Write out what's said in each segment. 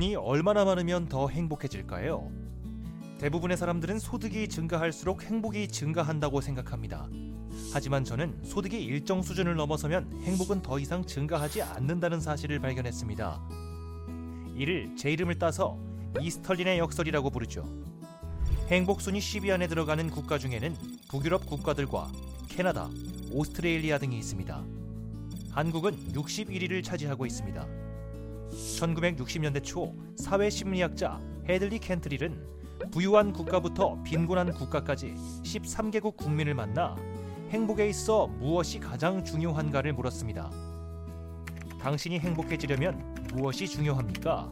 돈이 얼마나 많으면 더 행복해질까요? 대부분의 사람들은 소득이 증가할수록 행복이 증가한다고 생각합니다. 하지만 저는 소득이 일정 수준을 넘어서면 행복은 더 이상 증가하지 않는다는 사실을 발견했습니다. 이를 제 이름을 따서 이스털린의 역설이라고 부르죠. 행복 순위 10위 안에 들어가는 국가 중에는 북유럽 국가들과 캐나다, 오스트레일리아 등이 있습니다. 한국은 61위를 차지하고 있습니다. 1960년대 초 사회 심리학자 헤들리 켄트릴은 부유한 국가부터 빈곤한 국가까지 13개국 국민을 만나 행복에 있어 무엇이 가장 중요한가를 물었습니다. 당신이 행복해지려면 무엇이 중요합니까?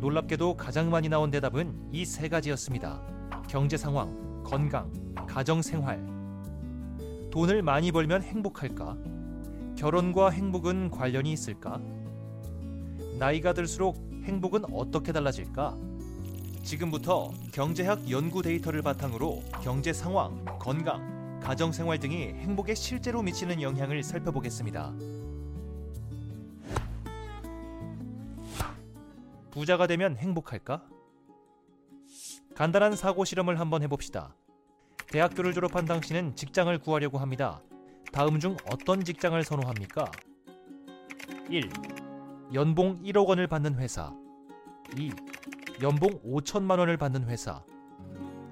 놀랍게도 가장 많이 나온 대답은 이 세 가지였습니다. 경제 상황, 건강, 가정 생활. 돈을 많이 벌면 행복할까? 결혼과 행복은 관련이 있을까? 나이가 들수록 행복은 어떻게 달라질까? 지금부터 경제학 연구 데이터를 바탕으로 경제 상황, 건강, 가정 생활 등이 행복에 실제로 미치는 영향을 살펴보겠습니다. 부자가 되면 행복할까? 간단한 사고 실험을 한번 해봅시다. 대학교를 졸업한 당신은 직장을 구하려고 합니다. 다음 중 어떤 직장을 선호합니까? 1. 연봉 1억 원을 받는 회사. 2. 연봉 5천만 원을 받는 회사.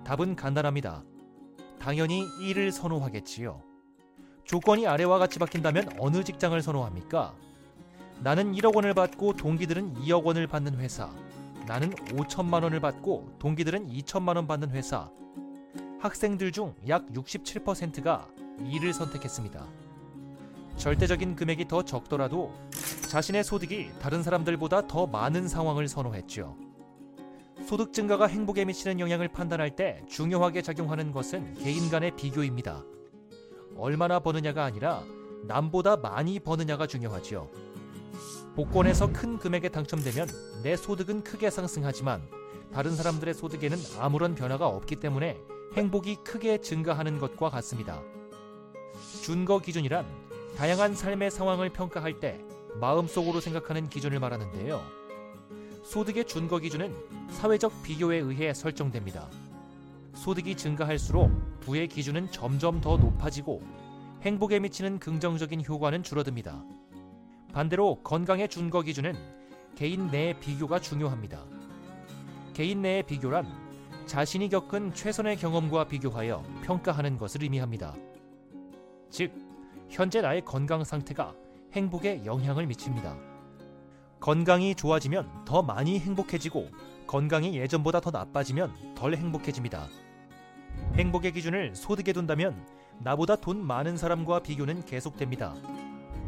답은 간단합니다. 당연히 1을 선호하겠지요. 조건이 아래와 같이 바뀐다면 어느 직장을 선호합니까? 나는 1억 원을 받고 동기들은 2억 원을 받는 회사. 나는 5천만 원을 받고 동기들은 2천만 원 받는 회사. 학생들 중 약 67%가 2를 선택했습니다. 절대적인 금액이 더 적더라도 자신의 소득이 다른 사람들보다 더 많은 상황을 선호했죠. 소득 증가가 행복에 미치는 영향을 판단할 때 중요하게 작용하는 것은 개인 간의 비교입니다. 얼마나 버느냐가 아니라 남보다 많이 버느냐가 중요하지요. 복권에서 큰 금액에 당첨되면 내 소득은 크게 상승하지만 다른 사람들의 소득에는 아무런 변화가 없기 때문에 행복이 크게 증가하는 것과 같습니다. 준거 기준이란 다양한 삶의 상황을 평가할 때 마음속으로 생각하는 기준을 말하는데요. 소득의 준거 기준은 사회적 비교에 의해 설정됩니다. 소득이 증가할수록 부의 기준은 점점 더 높아지고 행복에 미치는 긍정적인 효과는 줄어듭니다. 반대로 건강의 준거 기준은 개인 내의 비교가 중요합니다. 개인 내의 비교란 자신이 겪은 최선의 경험과 비교하여 평가하는 것을 의미합니다. 즉, 현재 나의 건강 상태가 행복에 영향을 미칩니다. 건강이 좋아지면 더 많이 행복해지고 건강이 예전보다 더 나빠지면 덜 행복해집니다. 행복의 기준을 소득에 둔다면 나보다 돈 많은 사람과 비교는 계속됩니다.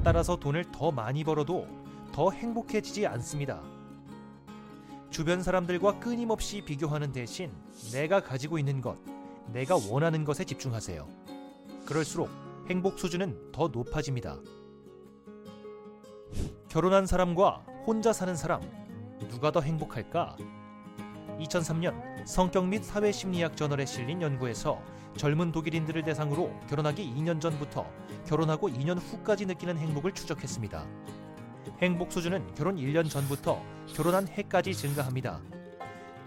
따라서 돈을 더 많이 벌어도 더 행복해지지 않습니다. 주변 사람들과 끊임없이 비교하는 대신 내가 가지고 있는 것, 내가 원하는 것에 집중하세요. 그럴수록 행복 수준은 더 높아집니다. 결혼한 사람과 혼자 사는 사람, 누가 더 행복할까? 2003년 성격 및 사회 심리학 저널에 실린 연구에서 젊은 독일인들을 대상으로 결혼하기 2년 전부터 결혼하고 2년 후까지 느끼는 행복을 추적했습니다. 행복 수준은 결혼 1년 전부터 결혼한 해까지 증가합니다.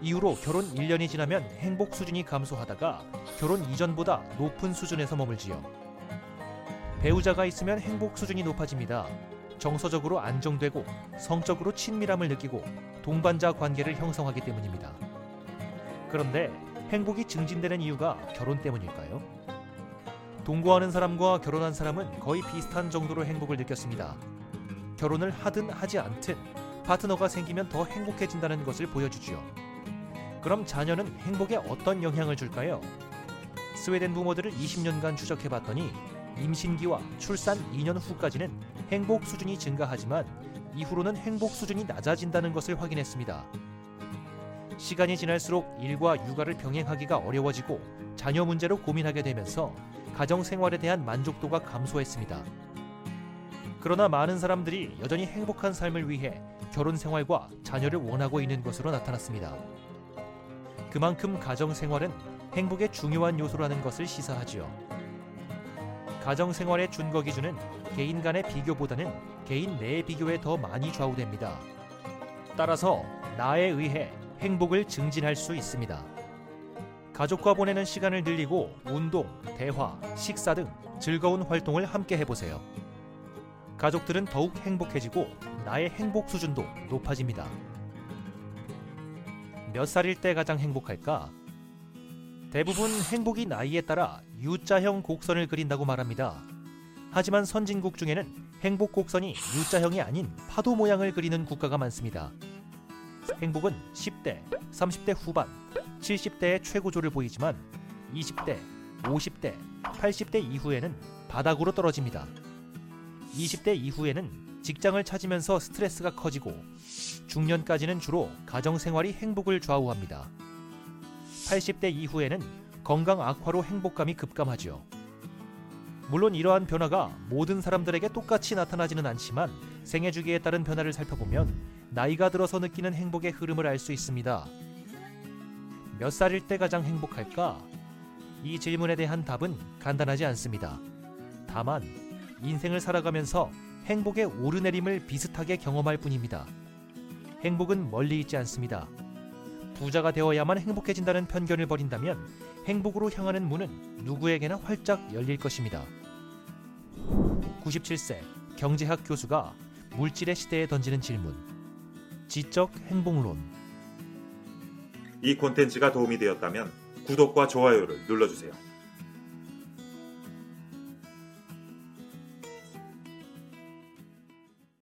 이후로 결혼 1년이 지나면 행복 수준이 감소하다가 결혼 이전보다 높은 수준에서 머물지요. 배우자가 있으면 행복 수준이 높아집니다. 정서적으로 안정되고 성적으로 친밀함을 느끼고 동반자 관계를 형성하기 때문입니다. 그런데 행복이 증진되는 이유가 결혼 때문일까요? 동거하는 사람과 결혼한 사람은 거의 비슷한 정도로 행복을 느꼈습니다. 결혼을 하든 하지 않든 파트너가 생기면 더 행복해진다는 것을 보여주지요. 그럼 자녀는 행복에 어떤 영향을 줄까요? 스웨덴 부모들을 20년간 추적해봤더니 임신기와 출산 2년 후까지는 행복 수준이 증가하지만 이후로는 행복 수준이 낮아진다는 것을 확인했습니다. 시간이 지날수록 일과 육아를 병행하기가 어려워지고 자녀 문제로 고민하게 되면서 가정 생활에 대한 만족도가 감소했습니다. 그러나 많은 사람들이 여전히 행복한 삶을 위해 결혼 생활과 자녀를 원하고 있는 것으로 나타났습니다. 그만큼 가정 생활은 행복의 중요한 요소라는 것을 시사하지요. 가정 생활의 준거 기준은 개인 간의 비교보다는 개인 내의 비교에 더 많이 좌우됩니다. 따라서 나에 의해 행복을 증진할 수 있습니다. 가족과 보내는 시간을 늘리고 운동, 대화, 식사 등 즐거운 활동을 함께 해보세요. 가족들은 더욱 행복해지고 나의 행복 수준도 높아집니다. 몇 살일 때 가장 행복할까? 대부분 행복이 나이에 따라 U자형 곡선을 그린다고 말합니다. 하지만 선진국 중에는 행복 곡선이 U자형이 아닌 파도 모양을 그리는 국가가 많습니다. 행복은 10대, 30대 후반, 70대의 최고조를 보이지만 20대, 50대, 80대 이후에는 바닥으로 떨어집니다. 20대 이후에는 직장을 찾으면서 스트레스가 커지고 중년까지는 주로 가정 생활이 행복을 좌우합니다. 80대 이후에는 건강 악화로 행복감이 급감하죠. 물론 이러한 변화가 모든 사람들에게 똑같이 나타나지는 않지만 생애 주기에 따른 변화를 살펴보면 나이가 들어서 느끼는 행복의 흐름을 알 수 있습니다. 몇 살일 때 가장 행복할까? 이 질문에 대한 답은 간단하지 않습니다. 다만 인생을 살아가면서 행복의 오르내림을 비슷하게 경험할 뿐입니다. 행복은 멀리 있지 않습니다. 부자가 되어야만 행복해진다는 편견을 버린다면 행복으로 향하는 문은 누구에게나 활짝 열릴 것입니다. 97세 경제학 교수가 물질의 시대에 던지는 질문. 지적 행복론. 이 콘텐츠가 도움이 되었다면 구독과 좋아요를 눌러주세요.